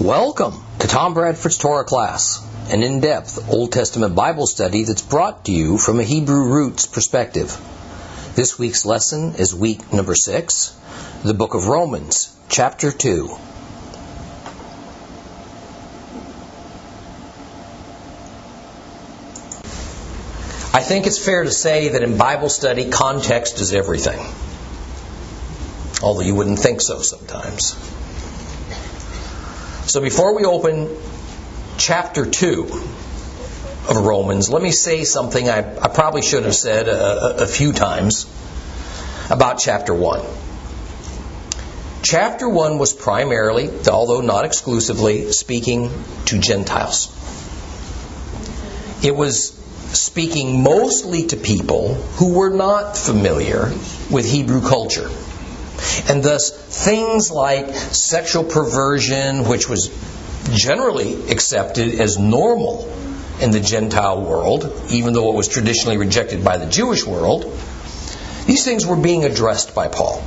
Welcome to Tom Bradford's Torah class, an in depth Old Testament Bible study that's brought to you from a Hebrew roots perspective. This week's lesson is week number six, the book of Romans, chapter 2. I think it's fair to say that in Bible study, context is everything. Although you wouldn't think so sometimes. So before we open chapter 2 of Romans, let me say something I, I probably should have said a, a few times about chapter 1. Chapter 1 was primarily, although not exclusively, speaking to Gentiles. It was speaking mostly to people who were not familiar with Hebrew culture. And thus, things like sexual perversion, which was generally accepted as normal in the Gentile world, even though it was traditionally rejected by the Jewish world, these things were being addressed by Paul.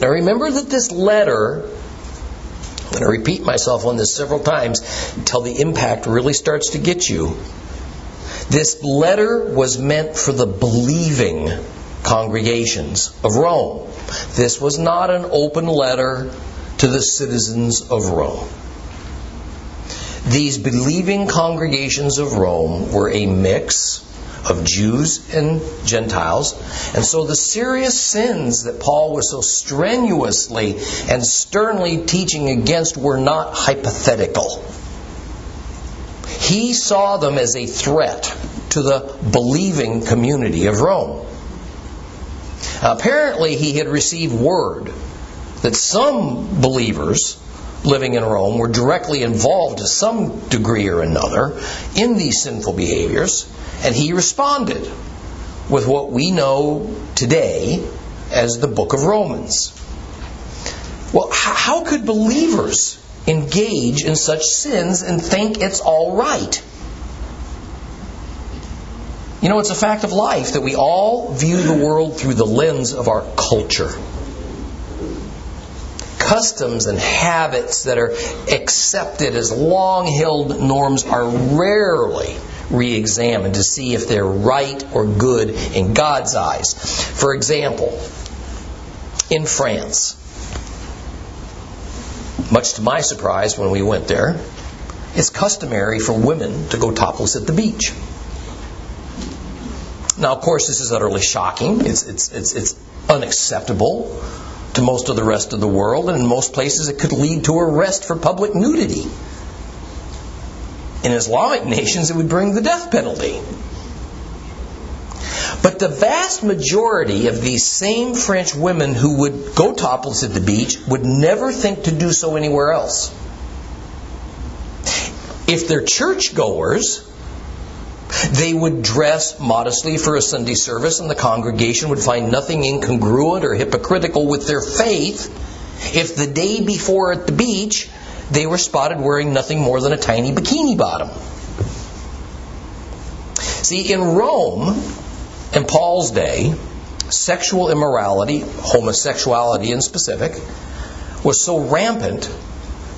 Now remember that this letter, I'm going to repeat myself on this several times until the impact really starts to get you. This letter was meant for the believing congregations of Rome. This was not an open letter to the citizens of Rome. These believing congregations of Rome were a mix of Jews and Gentiles. And so the serious sins that Paul was so strenuously and sternly teaching against were not hypothetical. He saw them as a threat to the believing community of Rome. Apparently, he had received word that some believers living in Rome were directly involved to some degree or another in these sinful behaviors, and he responded with what we know today as the book of Romans. Well, how could believers engage in such sins and think it's all right? You know, it's a fact of life that we all view the world through the lens of our culture. Customs and habits that are accepted as long held norms are rarely re examined to see if they're right or good in God's eyes. For example, in France, much to my surprise when we went there, it's customary for women to go topless at the beach. Now, of course, this is utterly shocking. It's, it's, it's, it's unacceptable to most of the rest of the world, and in most places it could lead to arrest for public nudity. In Islamic nations, it would bring the death penalty. But the vast majority of these same French women who would go topless at the beach would never think to do so anywhere else. If they're churchgoers, they would dress modestly for a Sunday service, and the congregation would find nothing incongruent or hypocritical with their faith if the day before at the beach they were spotted wearing nothing more than a tiny bikini bottom. See, in Rome, in Paul's day, sexual immorality, homosexuality in specific, was so rampant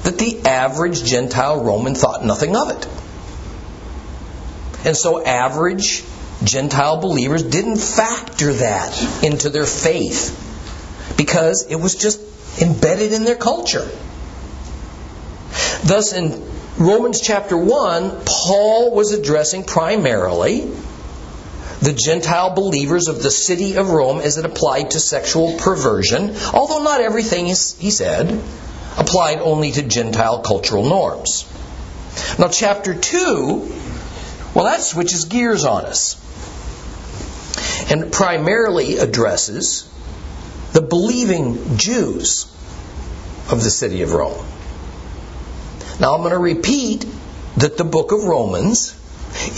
that the average Gentile Roman thought nothing of it. And so average Gentile believers didn't factor that into their faith because it was just embedded in their culture. Thus, in Romans chapter 1, Paul was addressing primarily the Gentile believers of the city of Rome as it applied to sexual perversion, although not everything, he said, applied only to Gentile cultural norms. Now, chapter 2 well, that switches gears on us and primarily addresses the believing Jews of the city of Rome. Now, I'm going to repeat that the book of Romans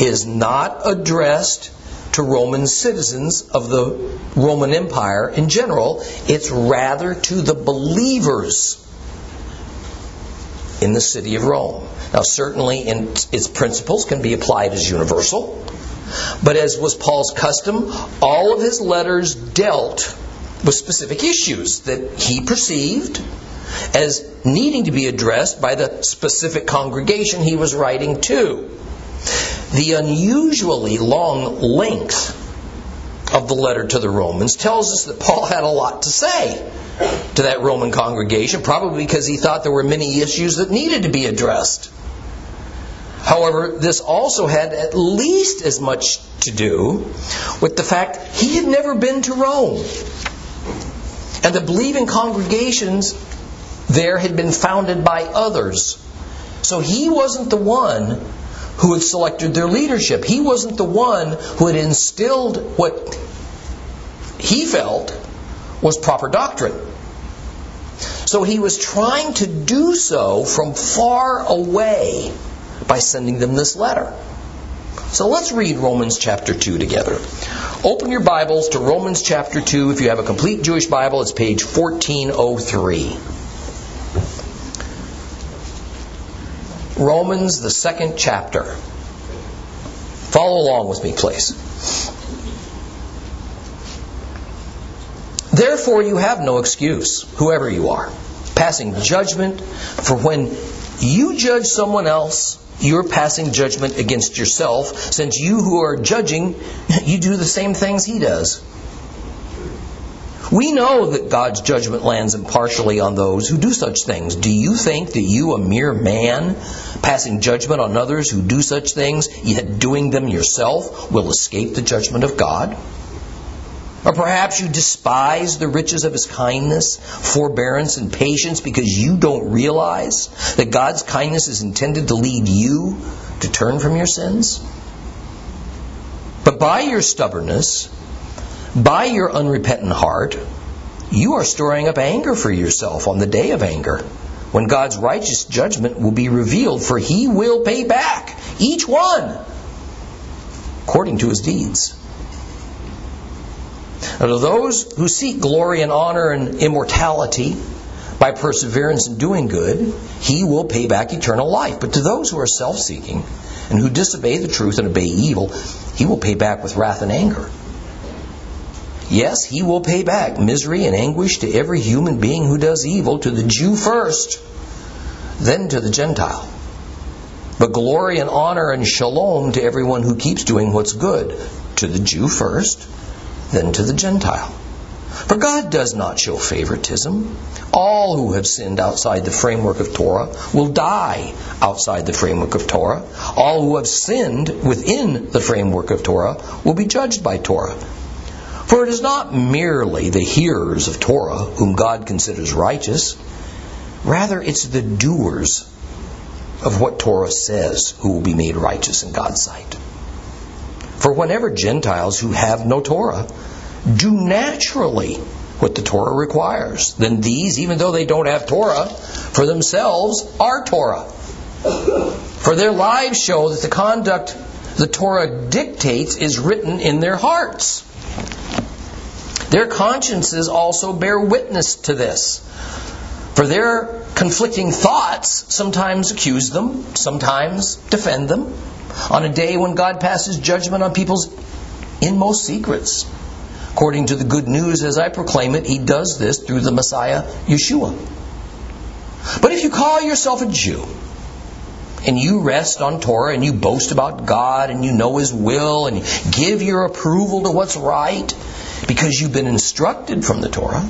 is not addressed to Roman citizens of the Roman Empire in general, it's rather to the believers in the city of Rome. Now, certainly, in its principles can be applied as universal, but as was Paul's custom, all of his letters dealt with specific issues that he perceived as needing to be addressed by the specific congregation he was writing to. The unusually long length of the letter to the Romans tells us that Paul had a lot to say to that Roman congregation, probably because he thought there were many issues that needed to be addressed. However, this also had at least as much to do with the fact he had never been to Rome. And the believing congregations there had been founded by others. So he wasn't the one who had selected their leadership. He wasn't the one who had instilled what he felt was proper doctrine. So he was trying to do so from far away by sending them this letter. So let's read Romans chapter 2 together. Open your Bibles to Romans chapter 2. If you have a complete Jewish Bible, it's page 1403. Romans, the second chapter. Follow along with me, please. Therefore, you have no excuse, whoever you are, passing judgment, for when you judge someone else, you're passing judgment against yourself, since you who are judging, you do the same things he does. We know that God's judgment lands impartially on those who do such things. Do you think that you, a mere man, passing judgment on others who do such things, yet doing them yourself, will escape the judgment of God? Or perhaps you despise the riches of his kindness, forbearance, and patience because you don't realize that God's kindness is intended to lead you to turn from your sins? But by your stubbornness, by your unrepentant heart, you are storing up anger for yourself on the day of anger, when God's righteous judgment will be revealed, for he will pay back each one according to his deeds. And to those who seek glory and honor and immortality by perseverance in doing good, he will pay back eternal life. But to those who are self seeking and who disobey the truth and obey evil, he will pay back with wrath and anger. Yes, he will pay back misery and anguish to every human being who does evil, to the Jew first, then to the Gentile. But glory and honor and shalom to everyone who keeps doing what's good, to the Jew first, than to the Gentile. For God does not show favoritism. All who have sinned outside the framework of Torah will die outside the framework of Torah. All who have sinned within the framework of Torah will be judged by Torah. For it is not merely the hearers of Torah whom God considers righteous, rather, it's the doers of what Torah says who will be made righteous in God's sight. For whenever Gentiles who have no Torah do naturally what the Torah requires, then these, even though they don't have Torah, for themselves are Torah. For their lives show that the conduct the Torah dictates is written in their hearts. Their consciences also bear witness to this. For their conflicting thoughts sometimes accuse them, sometimes defend them on a day when God passes judgment on people's inmost secrets. According to the good news as I proclaim it, he does this through the Messiah, Yeshua. But if you call yourself a Jew, and you rest on Torah and you boast about God and you know His will and you give your approval to what's right because you've been instructed from the Torah,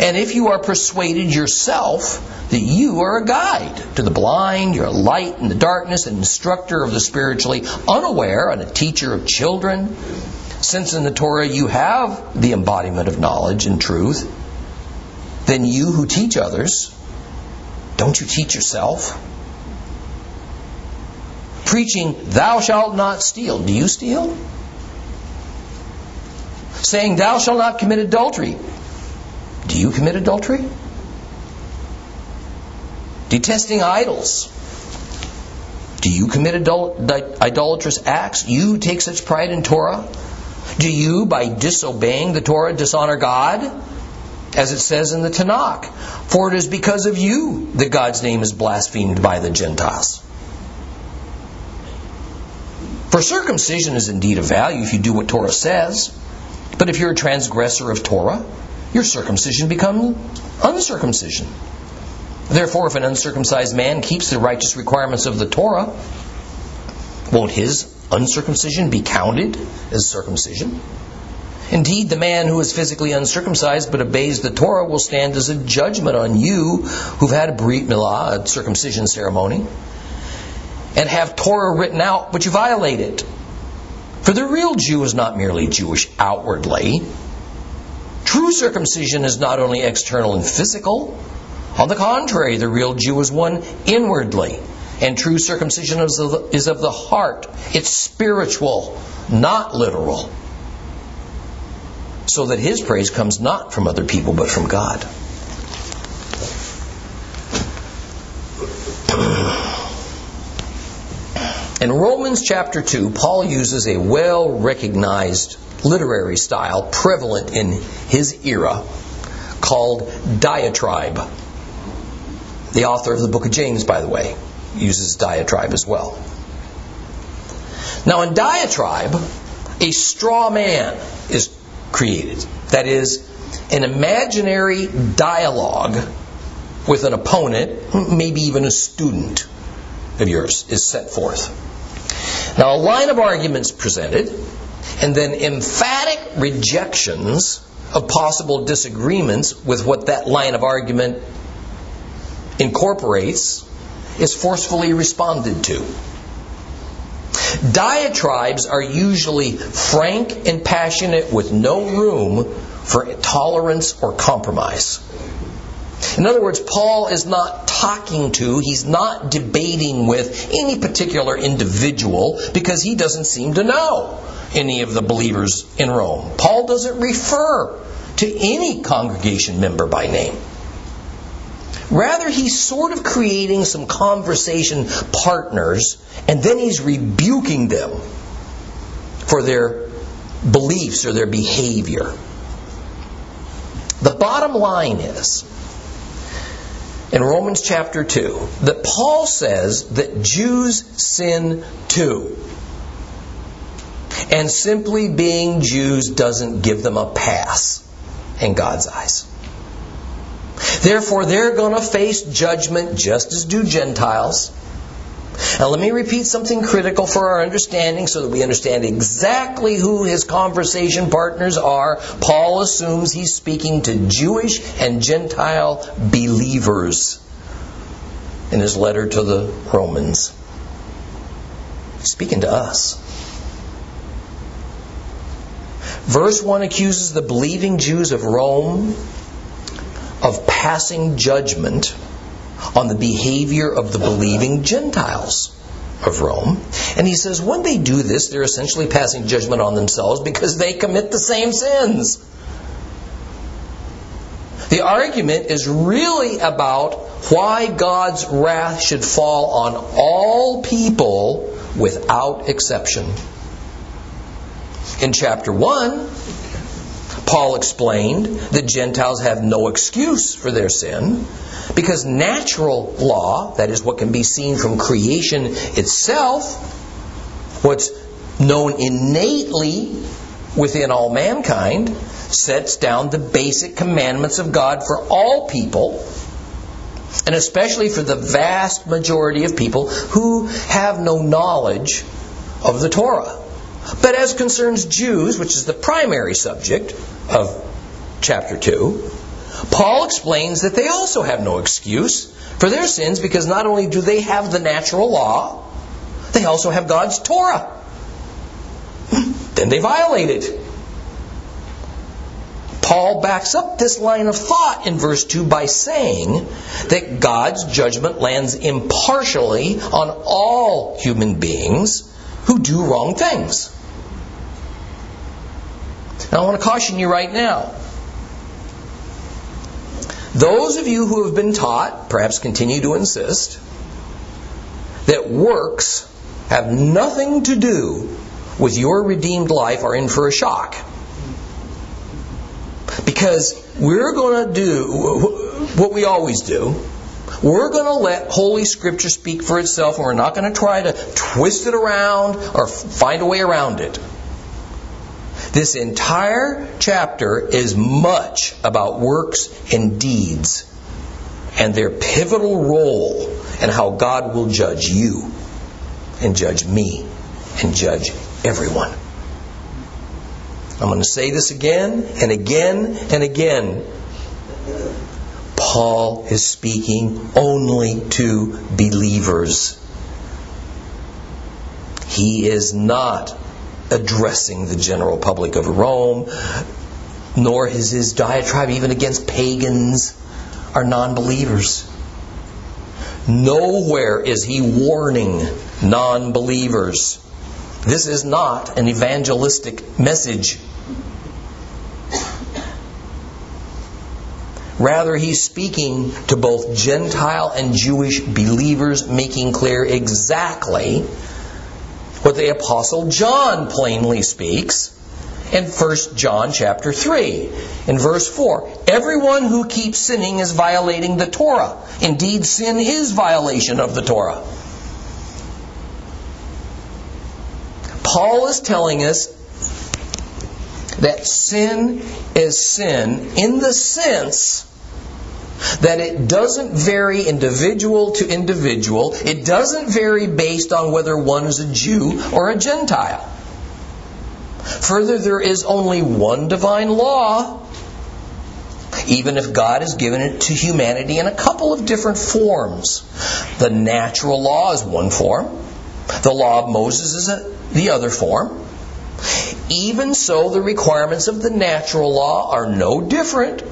and if you are persuaded yourself that you are a guide to the blind, you're a light in the darkness, an instructor of the spiritually unaware, and a teacher of children, since in the Torah you have the embodiment of knowledge and truth, then you who teach others, don't you teach yourself? Preaching, thou shalt not steal. Do you steal? Saying, thou shalt not commit adultery. Do you commit adultery? Detesting idols. Do you commit idol- idolatrous acts? You take such pride in Torah? Do you, by disobeying the Torah, dishonor God? As it says in the Tanakh, for it is because of you that God's name is blasphemed by the Gentiles. For circumcision is indeed of value if you do what Torah says, but if you're a transgressor of Torah, your circumcision becomes uncircumcision. Therefore, if an uncircumcised man keeps the righteous requirements of the Torah, won't his uncircumcision be counted as circumcision? Indeed, the man who is physically uncircumcised but obeys the Torah will stand as a judgment on you who've had a Brit Milah, a circumcision ceremony, and have Torah written out, but you violate it. For the real Jew is not merely Jewish outwardly. True circumcision is not only external and physical. On the contrary, the real Jew is one inwardly. And true circumcision is of, the, is of the heart. It's spiritual, not literal. So that his praise comes not from other people, but from God. In Romans chapter 2, Paul uses a well recognized literary style prevalent in his era called diatribe. The author of the book of James, by the way, uses diatribe as well. Now, in diatribe, a straw man is created. That is, an imaginary dialogue with an opponent, maybe even a student of yours, is set forth. Now, a line of arguments presented, and then emphatic rejections of possible disagreements with what that line of argument incorporates is forcefully responded to. Diatribes are usually frank and passionate with no room for tolerance or compromise. In other words, Paul is not talking to, he's not debating with any particular individual because he doesn't seem to know any of the believers in Rome. Paul doesn't refer to any congregation member by name. Rather, he's sort of creating some conversation partners, and then he's rebuking them for their beliefs or their behavior. The bottom line is, in Romans chapter 2, that Paul says that Jews sin too. And simply being Jews doesn't give them a pass in God's eyes. Therefore, they're going to face judgment just as do Gentiles. Now, let me repeat something critical for our understanding so that we understand exactly who his conversation partners are. Paul assumes he's speaking to Jewish and Gentile believers in his letter to the Romans. He's speaking to us. Verse 1 accuses the believing Jews of Rome of passing judgment on the behavior of the believing Gentiles of Rome. And he says when they do this, they're essentially passing judgment on themselves because they commit the same sins. The argument is really about why God's wrath should fall on all people without exception. In chapter 1, Paul explained that Gentiles have no excuse for their sin because natural law, that is what can be seen from creation itself, what's known innately within all mankind, sets down the basic commandments of God for all people, and especially for the vast majority of people who have no knowledge of the Torah. But as concerns Jews, which is the primary subject of chapter 2, Paul explains that they also have no excuse for their sins because not only do they have the natural law, they also have God's Torah. then they violate it. Paul backs up this line of thought in verse 2 by saying that God's judgment lands impartially on all human beings who do wrong things. Now, I want to caution you right now. Those of you who have been taught, perhaps continue to insist, that works have nothing to do with your redeemed life are in for a shock. Because we're going to do what we always do. We're going to let Holy Scripture speak for itself, and we're not going to try to twist it around or find a way around it. This entire chapter is much about works and deeds. and their pivotal role and how God will judge you and judge me and judge everyone. I'm going to say this again and again and again. Paul is speaking only to believers. He is not addressing the general public of Rome, nor is his diatribe even against pagans or non believers. Nowhere is he warning non believers. This is not an evangelistic message. Rather, he's speaking to both Gentile and Jewish believers, making clear exactly what the Apostle John plainly speaks in 1 John chapter 3. In verse 4, everyone who keeps sinning is violating the Torah. Indeed, sin is violation of the Torah. Paul is telling us that sin is sin in the sense that it doesn't vary individual to individual. It doesn't vary based on whether one is a Jew or a Gentile. Further, there is only one divine law, even if God has given it to humanity in a couple of different forms. The natural law is one form, the law of Moses is the other form. Even so, the requirements of the natural law are no different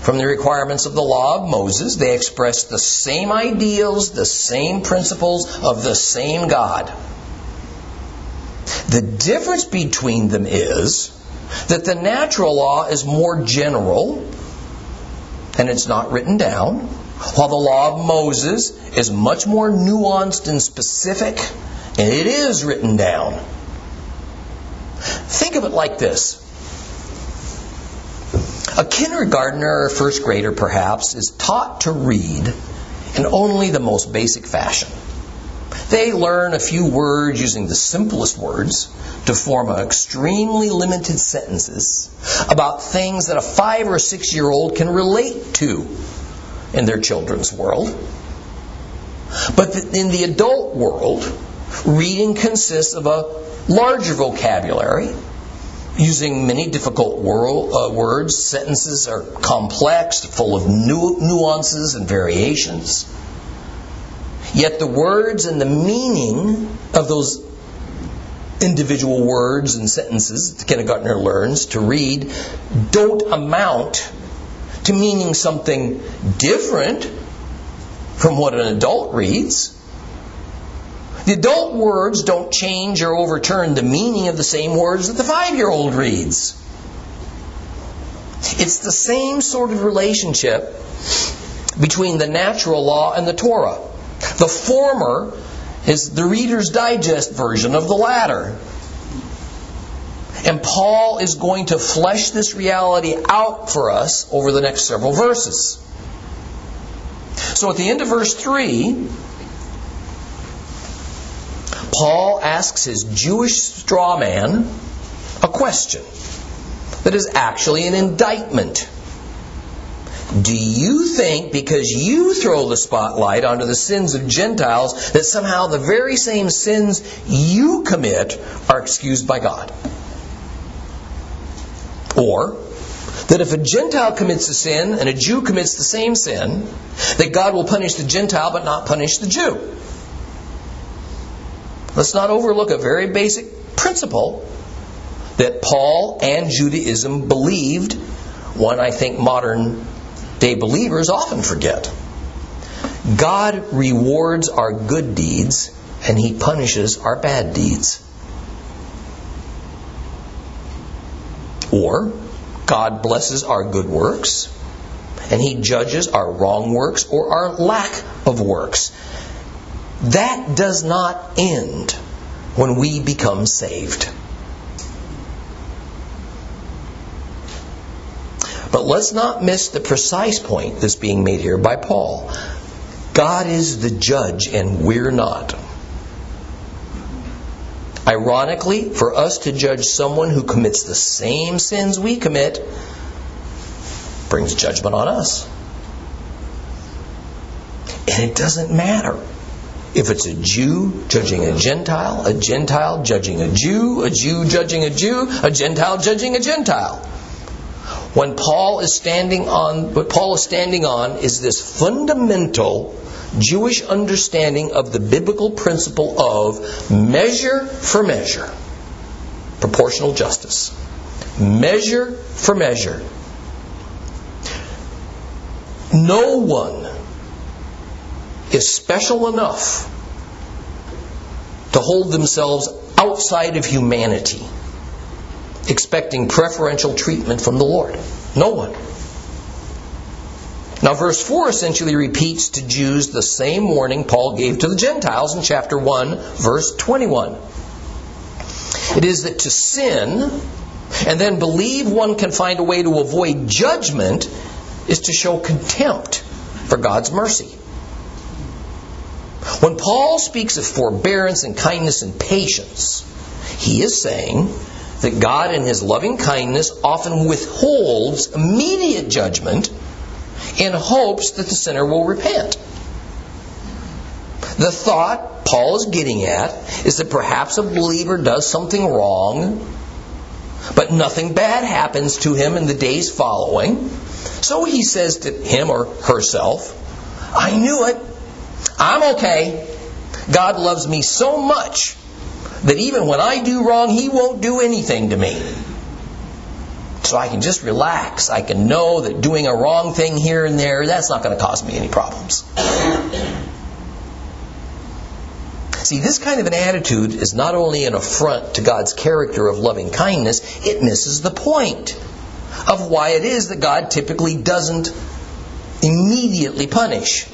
from the requirements of the law of Moses. They express the same ideals, the same principles of the same God. The difference between them is that the natural law is more general and it's not written down, while the law of Moses is much more nuanced and specific and it is written down. Think of it like this a kindergartner or first grader, perhaps, is taught to read in only the most basic fashion. They learn a few words using the simplest words to form extremely limited sentences about things that a five or six year old can relate to in their children's world. But in the adult world, reading consists of a larger vocabulary using many difficult world, uh, words. Sentences are complex, full of nu- nuances and variations. Yet the words and the meaning of those individual words and sentences the kindergartner learns to read don't amount to meaning something different from what an adult reads. The adult words don't change or overturn the meaning of the same words that the five year old reads. It's the same sort of relationship between the natural law and the Torah. The former is the Reader's Digest version of the latter. And Paul is going to flesh this reality out for us over the next several verses. So at the end of verse 3, Paul asks his Jewish straw man a question that is actually an indictment. Do you think because you throw the spotlight onto the sins of Gentiles that somehow the very same sins you commit are excused by God? Or that if a Gentile commits a sin and a Jew commits the same sin, that God will punish the Gentile but not punish the Jew? Let's not overlook a very basic principle that Paul and Judaism believed, one I think modern day believers often forget. God rewards our good deeds and he punishes our bad deeds. Or, God blesses our good works and he judges our wrong works or our lack of works. That does not end when we become saved. But let's not miss the precise point that's being made here by Paul. God is the judge and we're not. Ironically, for us to judge someone who commits the same sins we commit brings judgment on us. And it doesn't matter if it's a Jew judging a Gentile, a Gentile judging a Jew, a Jew judging a Jew, a Gentile judging a Gentile. When Paul is standing on, what Paul is standing on is this fundamental Jewish understanding of the biblical principle of measure for measure, proportional justice. Measure for measure. No one is special enough to hold themselves outside of humanity, expecting preferential treatment from the Lord. No one. Now, verse 4 essentially repeats to Jews the same warning Paul gave to the Gentiles in chapter 1, verse 21. It is that to sin and then believe one can find a way to avoid judgment is to show contempt for God's mercy. When Paul speaks of forbearance and kindness and patience, he is saying that God, in his loving kindness, often withholds immediate judgment in hopes that the sinner will repent. The thought Paul is getting at is that perhaps a believer does something wrong, but nothing bad happens to him in the days following. So he says to him or herself, I knew it. I'm okay. God loves me so much that even when I do wrong, He won't do anything to me. So I can just relax. I can know that doing a wrong thing here and there, that's not going to cause me any problems. See, this kind of an attitude is not only an affront to God's character of loving kindness, it misses the point of why it is that God typically doesn't immediately punish.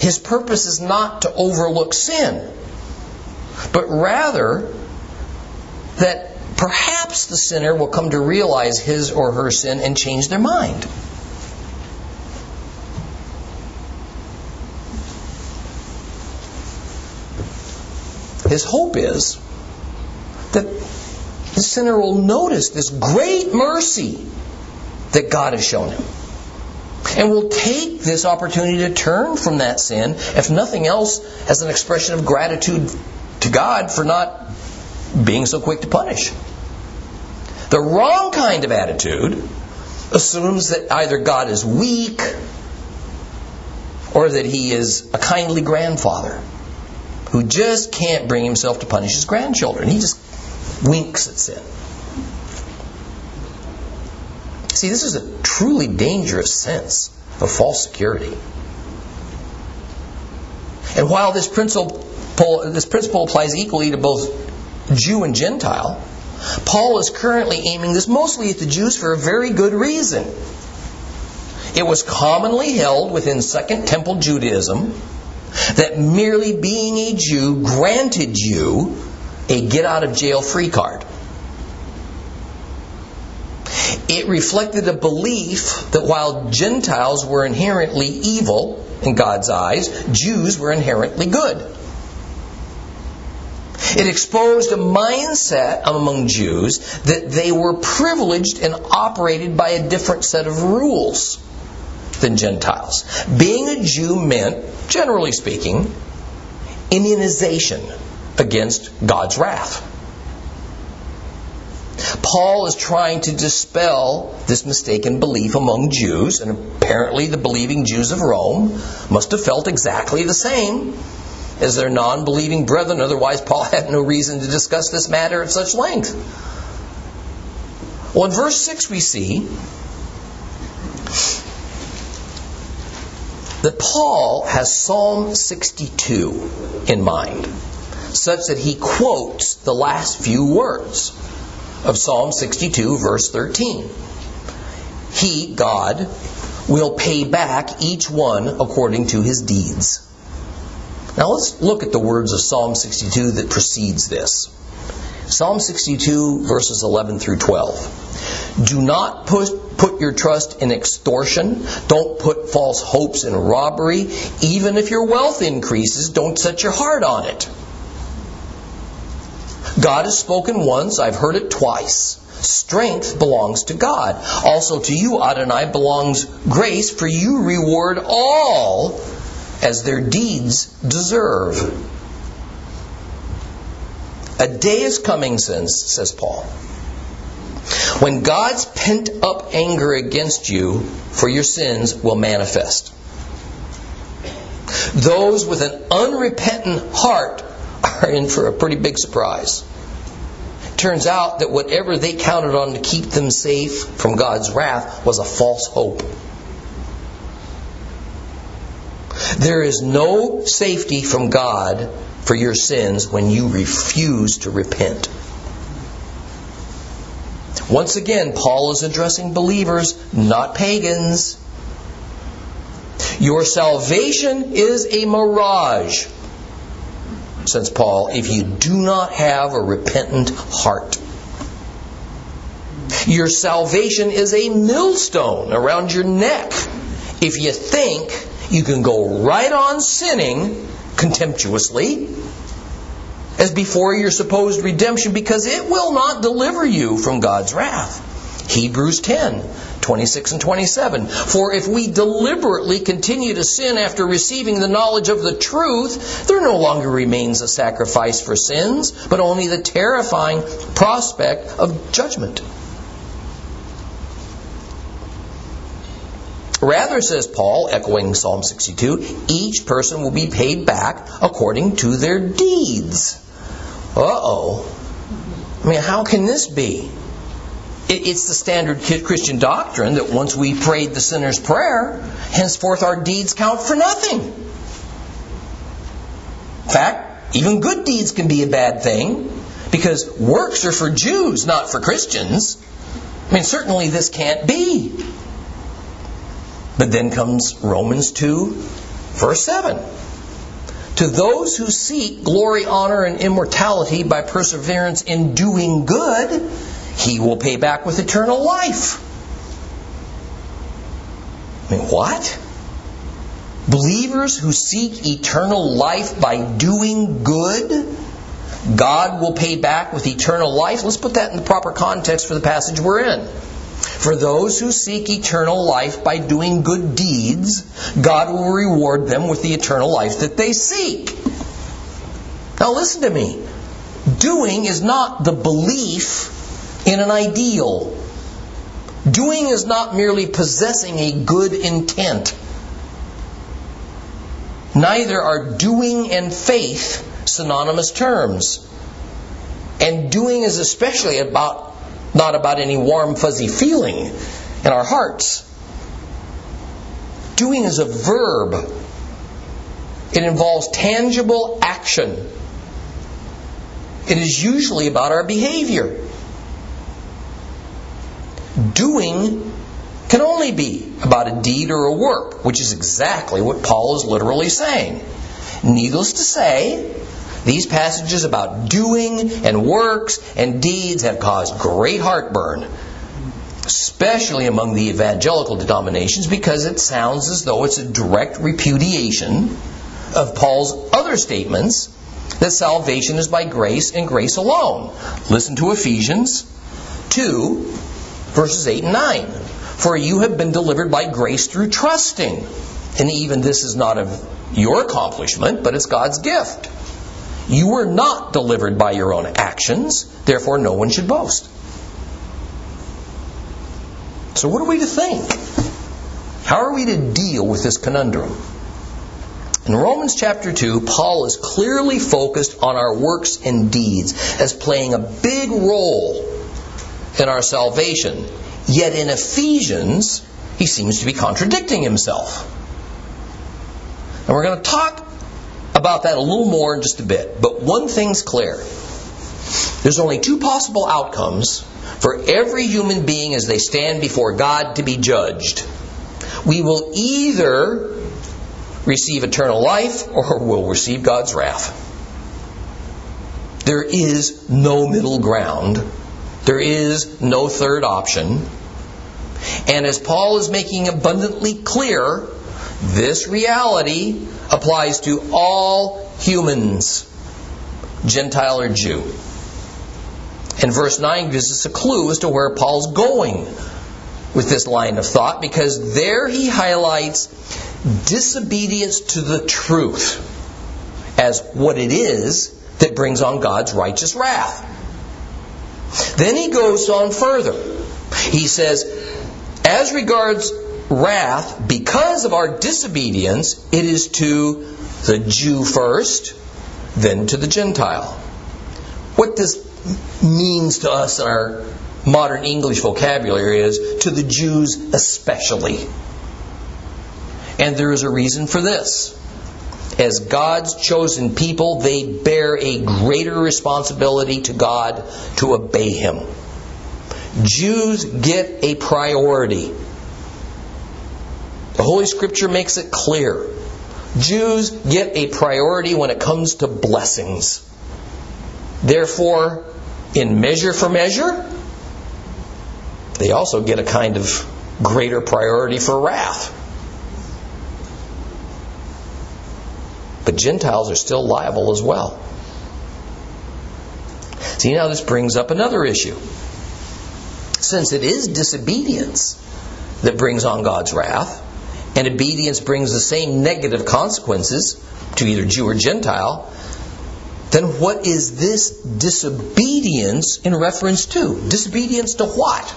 His purpose is not to overlook sin, but rather that perhaps the sinner will come to realize his or her sin and change their mind. His hope is that the sinner will notice this great mercy that God has shown him. And will take this opportunity to turn from that sin, if nothing else, as an expression of gratitude to God for not being so quick to punish. The wrong kind of attitude assumes that either God is weak or that he is a kindly grandfather who just can't bring himself to punish his grandchildren. He just winks at sin. See, this is a truly dangerous sense of false security. And while this principle, this principle applies equally to both Jew and Gentile, Paul is currently aiming this mostly at the Jews for a very good reason. It was commonly held within Second Temple Judaism that merely being a Jew granted you a get out of jail free card. It reflected a belief that while Gentiles were inherently evil in God's eyes, Jews were inherently good. It exposed a mindset among Jews that they were privileged and operated by a different set of rules than Gentiles. Being a Jew meant, generally speaking, immunization against God's wrath. Paul is trying to dispel this mistaken belief among Jews, and apparently the believing Jews of Rome must have felt exactly the same as their non believing brethren, otherwise, Paul had no reason to discuss this matter at such length. Well, in verse 6, we see that Paul has Psalm 62 in mind, such that he quotes the last few words of Psalm 62, verse 13. He, God, will pay back each one according to his deeds. Now let's look at the words of Psalm 62 that precedes this. Psalm 62, verses 11 through 12. Do not put, put your trust in extortion. Don't put false hopes in robbery. Even if your wealth increases, don't set your heart on it. God has spoken once, I've heard it twice. Strength belongs to God. Also to you, Adonai, belongs grace, for you reward all as their deeds deserve. A day is coming, says Paul, when God's pent up anger against you for your sins will manifest. Those with an unrepentant heart are in for a pretty big surprise. Turns out that whatever they counted on to keep them safe from God's wrath was a false hope. There is no safety from God for your sins when you refuse to repent. Once again, Paul is addressing believers, not pagans. Your salvation is a mirage, says Paul, if you do not have a repentant heart. Your salvation is a millstone around your neck if you think you can go right on sinning contemptuously as before your supposed redemption because it will not deliver you from God's wrath. Hebrews 10, 26 and 27. For if we deliberately continue to sin after receiving the knowledge of the truth, there no longer remains a sacrifice for sins, but only the terrifying prospect of judgment. Rather, says Paul, echoing Psalm 62, each person will be paid back according to their deeds. Uh oh. I mean, how can this be? It's the standard Christian doctrine that once we prayed the sinner's prayer, henceforth our deeds count for nothing. In fact, even good deeds can be a bad thing because works are for Jews, not for Christians. I mean, certainly this can't be. But then comes Romans 2, verse 7. To those who seek glory, honor, and immortality by perseverance in doing good, he will pay back with eternal life. I mean, what? Believers who seek eternal life by doing good, God will pay back with eternal life. Let's put that in the proper context for the passage we're in. For those who seek eternal life by doing good deeds, God will reward them with the eternal life that they seek. Now listen to me. Doing is not the belief in an ideal. Doing is not merely possessing a good intent. Neither are doing and faith synonymous terms. And doing is especially about not about any warm fuzzy feeling in our hearts. Doing is a verb. It involves tangible action. It is usually about our behavior doing can only be about a deed or a work, which is exactly what Paul is literally saying. Needless to say, these passages about doing and works and deeds have caused great heartburn, especially among the evangelical denominations, because it sounds as though it's a direct repudiation of Paul's other statements that salvation is by grace and grace alone. Listen to Ephesians 2 verses 8 and 9. For you have been delivered by grace through trusting. And even this is not of your accomplishment, but it's God's gift. You were not delivered by your own actions, therefore no one should boast. So, what are we to think? How are we to deal with this conundrum? In Romans chapter 2, Paul is clearly focused on our works and deeds as playing a big role in our salvation. Yet in Ephesians, he seems to be contradicting himself. And we're going to talk about that a little more in just a bit. But one thing's clear there's only two possible outcomes for every human being as they stand before God to be judged. We will either receive eternal life or we'll receive God's wrath. There is no middle ground there is no third option. And as Paul is making abundantly clear, this reality applies to all humans, Gentile or Jew. And verse 9 gives us a clue as to where Paul's going with this line of thought because there he highlights disobedience to the truth as what it is that brings on God's righteous wrath. Then he goes on further. He says, as regards wrath, because of our disobedience, it is to the Jew first, then to the Gentile. What this means to us in our modern English vocabulary is to the Jews especially. And there is a reason for this. As God's chosen people, they bear a greater responsibility to God to obey Him. Jews get a priority. The Holy Scripture makes it clear. Jews get a priority when it comes to blessings. Therefore, in measure for measure, they also get a kind of greater priority for wrath. But Gentiles are still liable as well. See, now this brings up another issue. Since it is disobedience that brings on God's wrath, and obedience brings the same negative consequences to either Jew or Gentile, then what is this disobedience in reference to? Disobedience to what?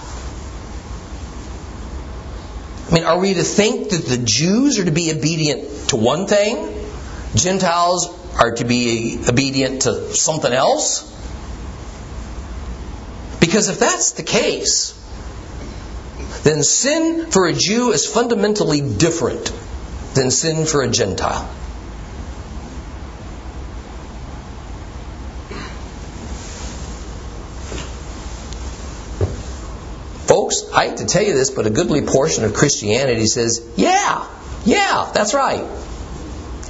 I mean, are we to think that the Jews are to be obedient to one thing, Gentiles are to be obedient to something else? Because if that's the case, then sin for a Jew is fundamentally different than sin for a Gentile. Folks, I hate to tell you this, but a goodly portion of Christianity says, yeah, yeah, that's right.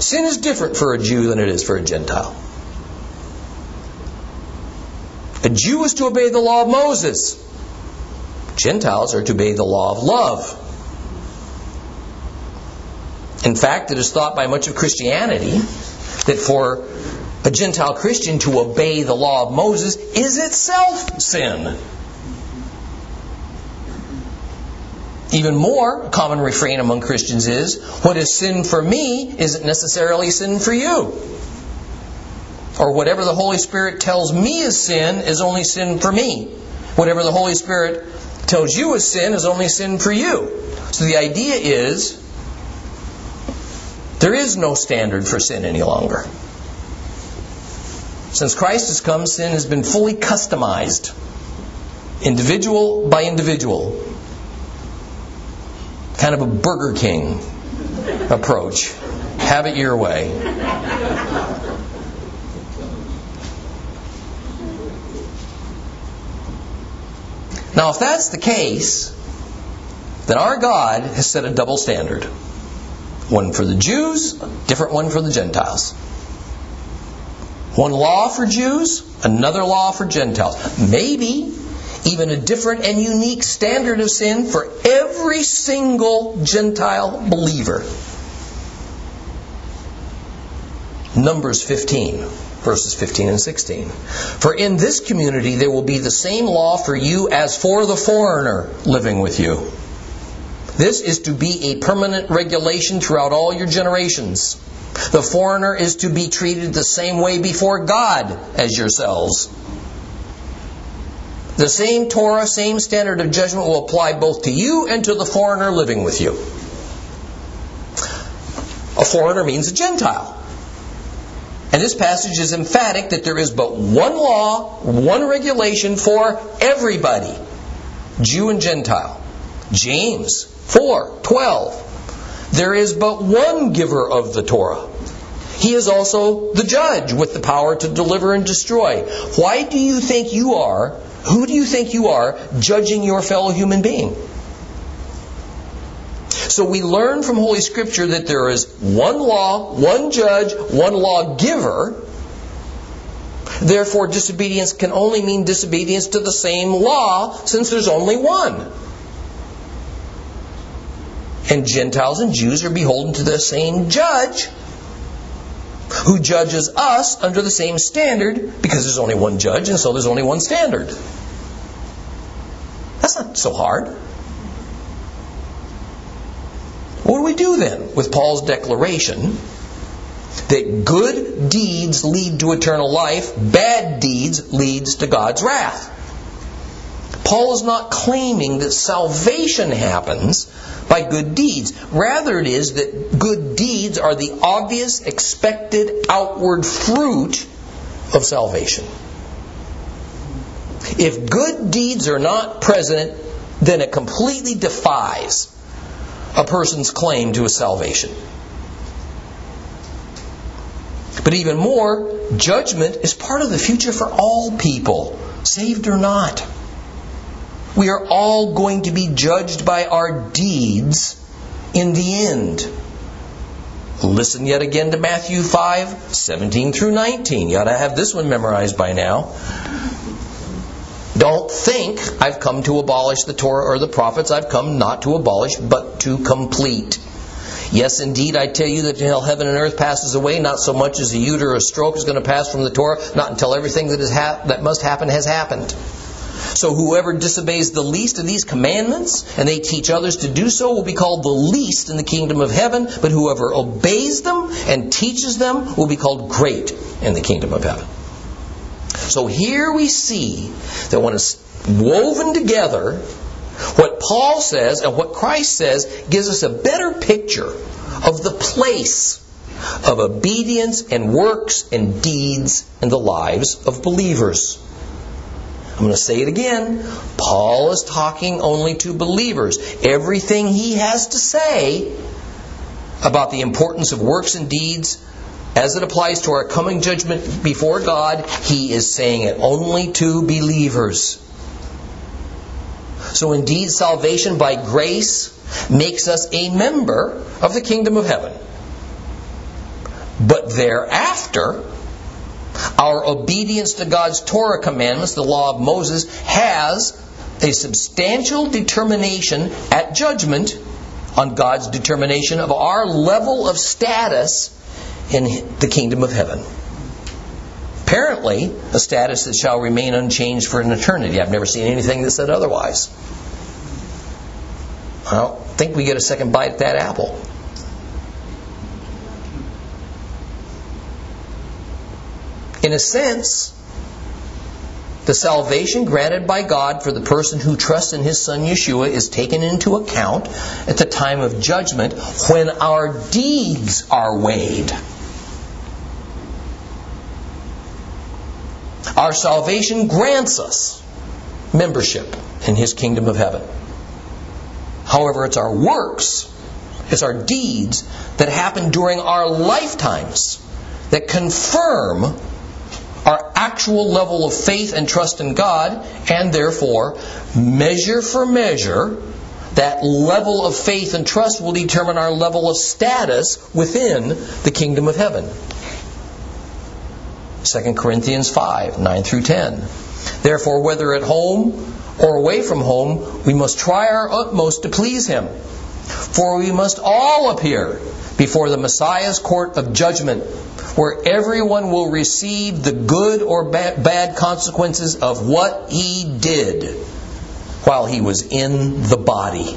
Sin is different for a Jew than it is for a Gentile. A Jew is to obey the law of Moses. Gentiles are to obey the law of love. In fact, it is thought by much of Christianity that for a Gentile Christian to obey the law of Moses is itself sin. Even more, common refrain among Christians is what is sin for me isn't necessarily sin for you. Or whatever the Holy Spirit tells me is sin is only sin for me. Whatever the Holy Spirit tells you is sin is only sin for you. So the idea is there is no standard for sin any longer. Since Christ has come, sin has been fully customized, individual by individual. Kind of a Burger King approach. Have it your way. Now, if that's the case, then our God has set a double standard one for the Jews, a different one for the Gentiles. One law for Jews, another law for Gentiles. Maybe even a different and unique standard of sin for every single Gentile believer. Numbers 15 verses 15 and 16. For in this community there will be the same law for you as for the foreigner living with you. This is to be a permanent regulation throughout all your generations. The foreigner is to be treated the same way before God as yourselves. The same Torah, same standard of judgment will apply both to you and to the foreigner living with you. A foreigner means a Gentile. And this passage is emphatic that there is but one law, one regulation for everybody Jew and Gentile. James 4 12. There is but one giver of the Torah. He is also the judge with the power to deliver and destroy. Why do you think you are, who do you think you are, judging your fellow human being? So we learn from Holy Scripture that there is one law, one judge, one lawgiver. Therefore, disobedience can only mean disobedience to the same law since there's only one. And Gentiles and Jews are beholden to the same judge who judges us under the same standard because there's only one judge and so there's only one standard. That's not so hard. What do we do then with Paul's declaration that good deeds lead to eternal life, bad deeds leads to God's wrath? Paul is not claiming that salvation happens by good deeds. Rather, it is that good deeds are the obvious, expected outward fruit of salvation. If good deeds are not present, then it completely defies a person's claim to a salvation. But even more, judgment is part of the future for all people, saved or not. We are all going to be judged by our deeds in the end. Listen yet again to Matthew 5 17 through 19. You ought to have this one memorized by now. Don't think I've come to abolish the Torah or the prophets. I've come not to abolish, but to complete. Yes, indeed, I tell you that until heaven and earth passes away, not so much as a yud or a stroke is going to pass from the Torah, not until everything that, is ha- that must happen has happened. So whoever disobeys the least of these commandments, and they teach others to do so, will be called the least in the kingdom of heaven. But whoever obeys them and teaches them will be called great in the kingdom of heaven. So here we see that when it's woven together, what Paul says and what Christ says gives us a better picture of the place of obedience and works and deeds in the lives of believers. I'm going to say it again. Paul is talking only to believers. Everything he has to say about the importance of works and deeds as it applies to our coming judgment before God, he is saying it only to believers. So indeed, salvation by grace makes us a member of the kingdom of heaven. But thereafter, our obedience to God's Torah commandments, the law of Moses, has a substantial determination at judgment on God's determination of our level of status in the kingdom of heaven. Apparently, a status that shall remain unchanged for an eternity. I've never seen anything that said otherwise. I don't think we get a second bite at that apple. In a sense, the salvation granted by God for the person who trusts in his son Yeshua is taken into account at the time of judgment when our deeds are weighed. Our salvation grants us membership in his kingdom of heaven. However, it's our works, it's our deeds that happen during our lifetimes that confirm our actual level of faith and trust in God, and therefore, measure for measure, that level of faith and trust will determine our level of status within the kingdom of heaven. 2 Corinthians 5 9 through 10. Therefore, whether at home or away from home, we must try our utmost to please Him. For we must all appear before the Messiah's court of judgment, where everyone will receive the good or bad consequences of what he did while he was in the body.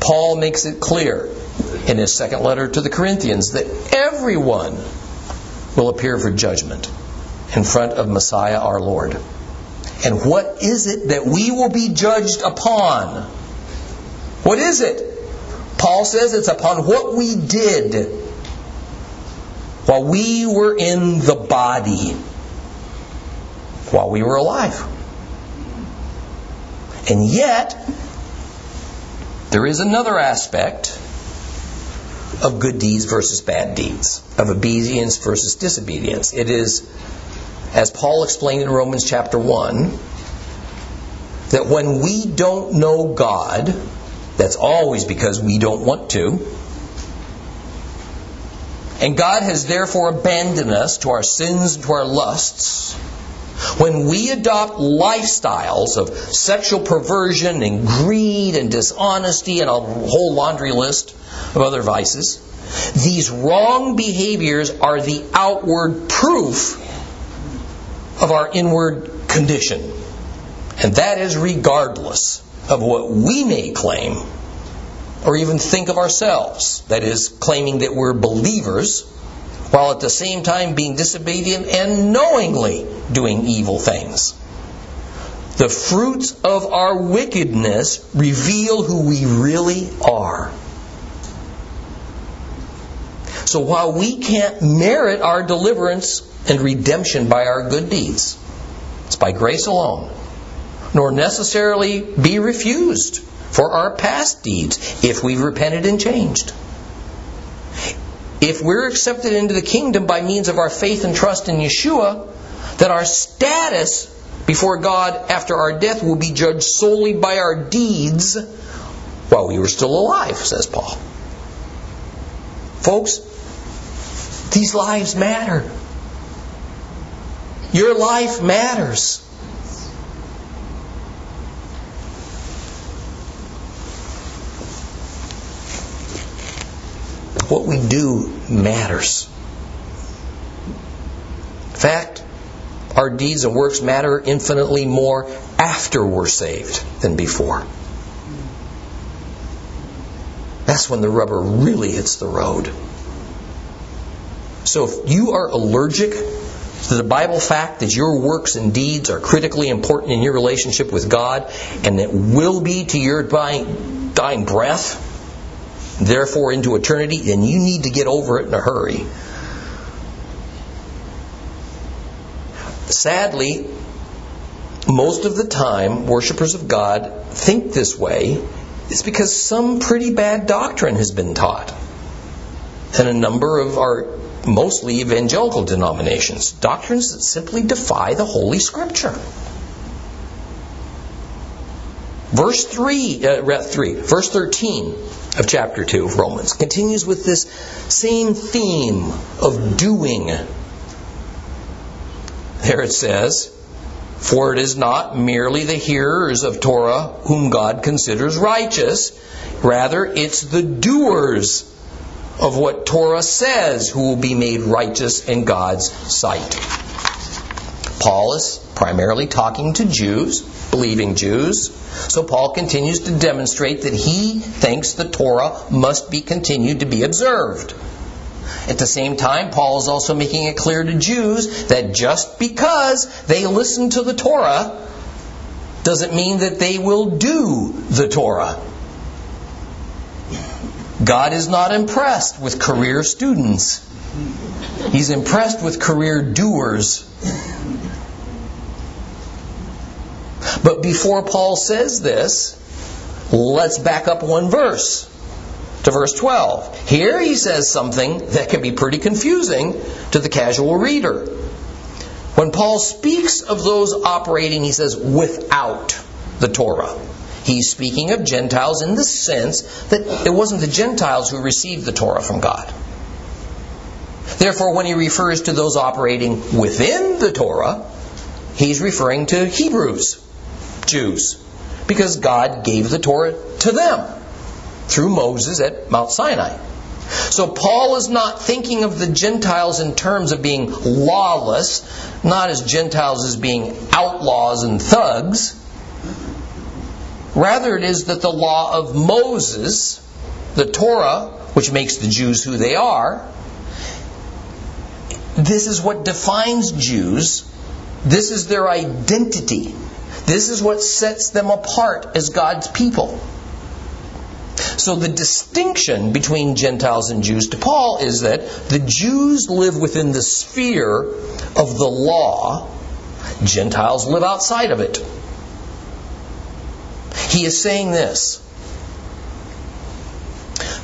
Paul makes it clear in his second letter to the Corinthians that everyone will appear for judgment in front of Messiah our Lord. And what is it that we will be judged upon? What is it? Paul says it's upon what we did while we were in the body, while we were alive. And yet, there is another aspect of good deeds versus bad deeds, of obedience versus disobedience. It is, as Paul explained in Romans chapter 1, that when we don't know God, that's always because we don't want to. And God has therefore abandoned us to our sins and to our lusts. When we adopt lifestyles of sexual perversion and greed and dishonesty and a whole laundry list of other vices, these wrong behaviors are the outward proof of our inward condition. And that is regardless of what we may claim or even think of ourselves. That is, claiming that we're believers while at the same time being disobedient and knowingly doing evil things. The fruits of our wickedness reveal who we really are. So while we can't merit our deliverance and redemption by our good deeds, it's by grace alone, nor necessarily be refused for our past deeds if we've repented and changed. If we're accepted into the kingdom by means of our faith and trust in Yeshua, then our status before God after our death will be judged solely by our deeds while we were still alive, says Paul. Folks, these lives matter. Your life matters. what we do matters. In fact, our deeds and works matter infinitely more after we're saved than before. That's when the rubber really hits the road. So if you are allergic the Bible fact that your works and deeds are critically important in your relationship with God and that will be to your dying, dying breath, therefore into eternity, then you need to get over it in a hurry. Sadly, most of the time, worshippers of God think this way It's because some pretty bad doctrine has been taught. And a number of our mostly evangelical denominations, doctrines that simply defy the Holy Scripture. Verse 3, uh, 3, verse 13 of chapter 2 of Romans continues with this same theme of doing. There it says, For it is not merely the hearers of Torah whom God considers righteous, rather, it's the doers of what Torah says who will be made righteous in God's sight. Paul is primarily talking to Jews, believing Jews, so Paul continues to demonstrate that he thinks the Torah must be continued to be observed. At the same time, Paul is also making it clear to Jews that just because they listen to the Torah doesn't mean that they will do the Torah. God is not impressed with career students. He's impressed with career doers. But before Paul says this, let's back up one verse to verse 12. Here he says something that can be pretty confusing to the casual reader. When Paul speaks of those operating, he says, without the Torah. He's speaking of Gentiles in the sense that it wasn't the Gentiles who received the Torah from God. Therefore, when he refers to those operating within the Torah, he's referring to Hebrews. Jews because God gave the Torah to them through Moses at Mount Sinai. So Paul is not thinking of the Gentiles in terms of being lawless, not as Gentiles as being outlaws and thugs. Rather, it is that the law of Moses, the Torah, which makes the Jews who they are, this is what defines Jews. This is their identity. This is what sets them apart as God's people. So the distinction between Gentiles and Jews to Paul is that the Jews live within the sphere of the law, Gentiles live outside of it. He is saying this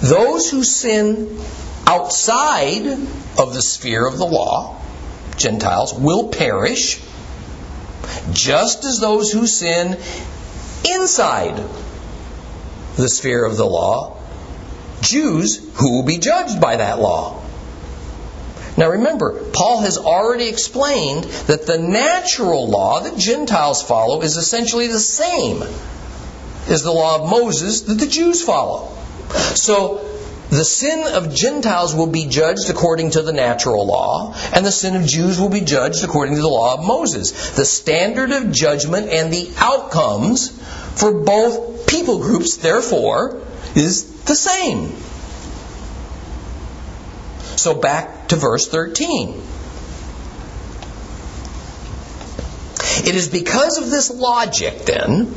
those who sin outside of the sphere of the law, Gentiles, will perish just as those who sin inside the sphere of the law, Jews who will be judged by that law. Now remember, Paul has already explained that the natural law that Gentiles follow is essentially the same as the law of Moses that the Jews follow. So the sin of Gentiles will be judged according to the natural law, and the sin of Jews will be judged according to the law of Moses. The standard of judgment and the outcomes for both people groups, therefore, is the same. So back to verse 13. It is because of this logic, then,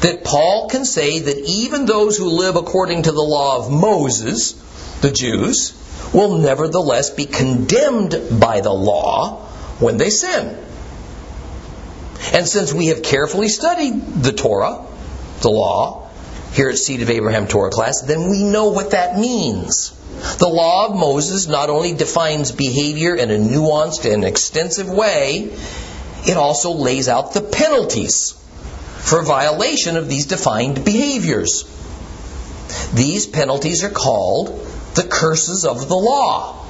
that Paul can say that even those who live according to the law of Moses, the Jews, will nevertheless be condemned by the law when they sin. And since we have carefully studied the Torah, the law, here at Seed of Abraham Torah class, then we know what that means. The law of Moses not only defines behavior in a nuanced and extensive way, it also lays out the penalties for violation of these defined behaviors. These penalties are called the curses of the law.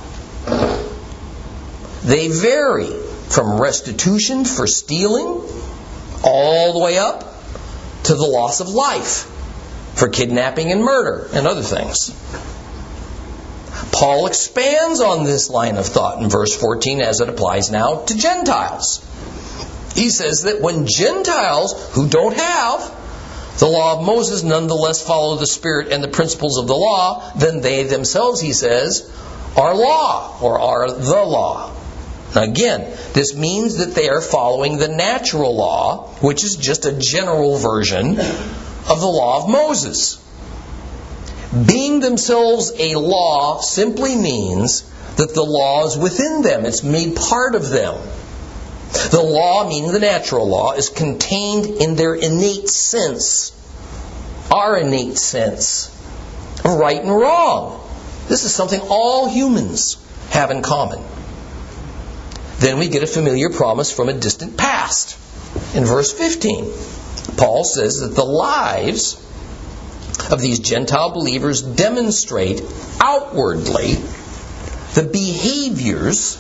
They vary from restitution for stealing all the way up to the loss of life for kidnapping and murder and other things. Paul expands on this line of thought in verse 14 as it applies now to Gentiles. He says that when Gentiles who don't have the law of Moses nonetheless follow the Spirit and the principles of the law, then they themselves, he says, are law or are the law. Now again, this means that they are following the natural law, which is just a general version of the law of Moses. Being themselves a law simply means that the law is within them, it's made part of them. The law, meaning the natural law, is contained in their innate sense, our innate sense of right and wrong. This is something all humans have in common. Then we get a familiar promise from a distant past. In verse 15, Paul says that the lives of these Gentile believers demonstrate outwardly the behaviors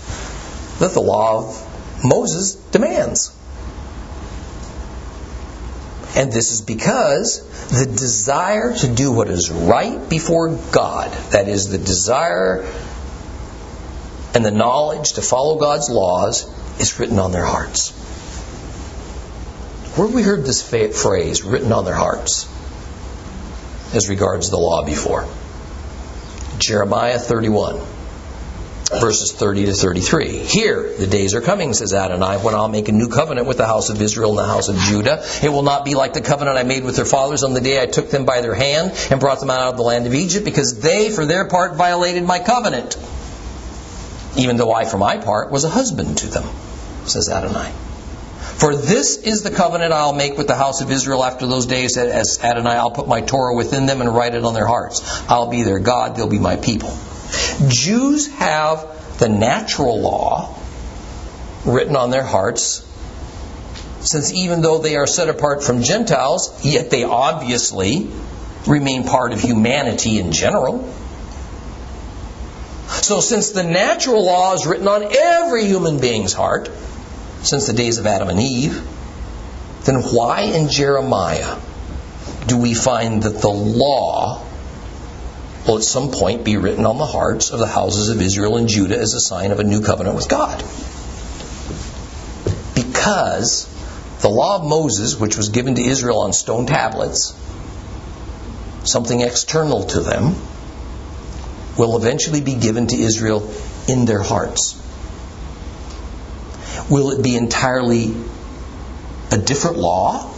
that the law of Moses demands. And this is because the desire to do what is right before God, that is, the desire and the knowledge to follow God's laws, is written on their hearts. Where have we heard this phrase, written on their hearts, as regards the law before? Jeremiah 31 verses 30 to 33. Here, the days are coming, says Adonai, when I'll make a new covenant with the house of Israel and the house of Judah. It will not be like the covenant I made with their fathers on the day I took them by their hand and brought them out of the land of Egypt, because they, for their part, violated my covenant, even though I, for my part, was a husband to them, says Adonai. For this is the covenant I'll make with the house of Israel after those days, as Adonai, I'll put my Torah within them and write it on their hearts. I'll be their God, they'll be my people. Jews have the natural law written on their hearts, since even though they are set apart from Gentiles, yet they obviously remain part of humanity in general. So, since the natural law is written on every human being's heart, since the days of Adam and Eve, then why in Jeremiah do we find that the law will at some point be written on the hearts of the houses of Israel and Judah as a sign of a new covenant with God. Because the law of Moses, which was given to Israel on stone tablets, something external to them, will eventually be given to Israel in their hearts. Will it be entirely a different law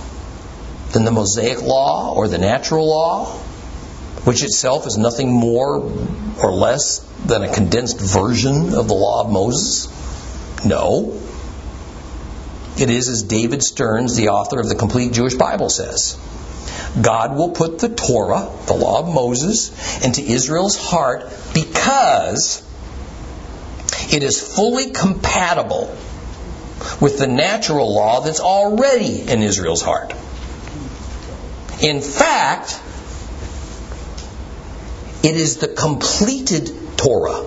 than the Mosaic law or the natural law? Which itself is nothing more or less than a condensed version of the law of Moses? No. It is as David Stearns, the author of the complete Jewish Bible, says. God will put the Torah, the law of Moses, into Israel's heart because it is fully compatible with the natural law that's already in Israel's heart. In fact, it is the completed Torah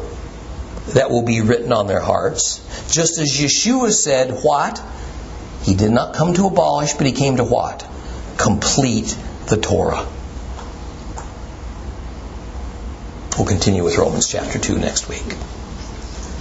that will be written on their hearts. Just as Yeshua said, what? He did not come to abolish, but he came to what? Complete the Torah. We'll continue with Romans chapter 2 next week.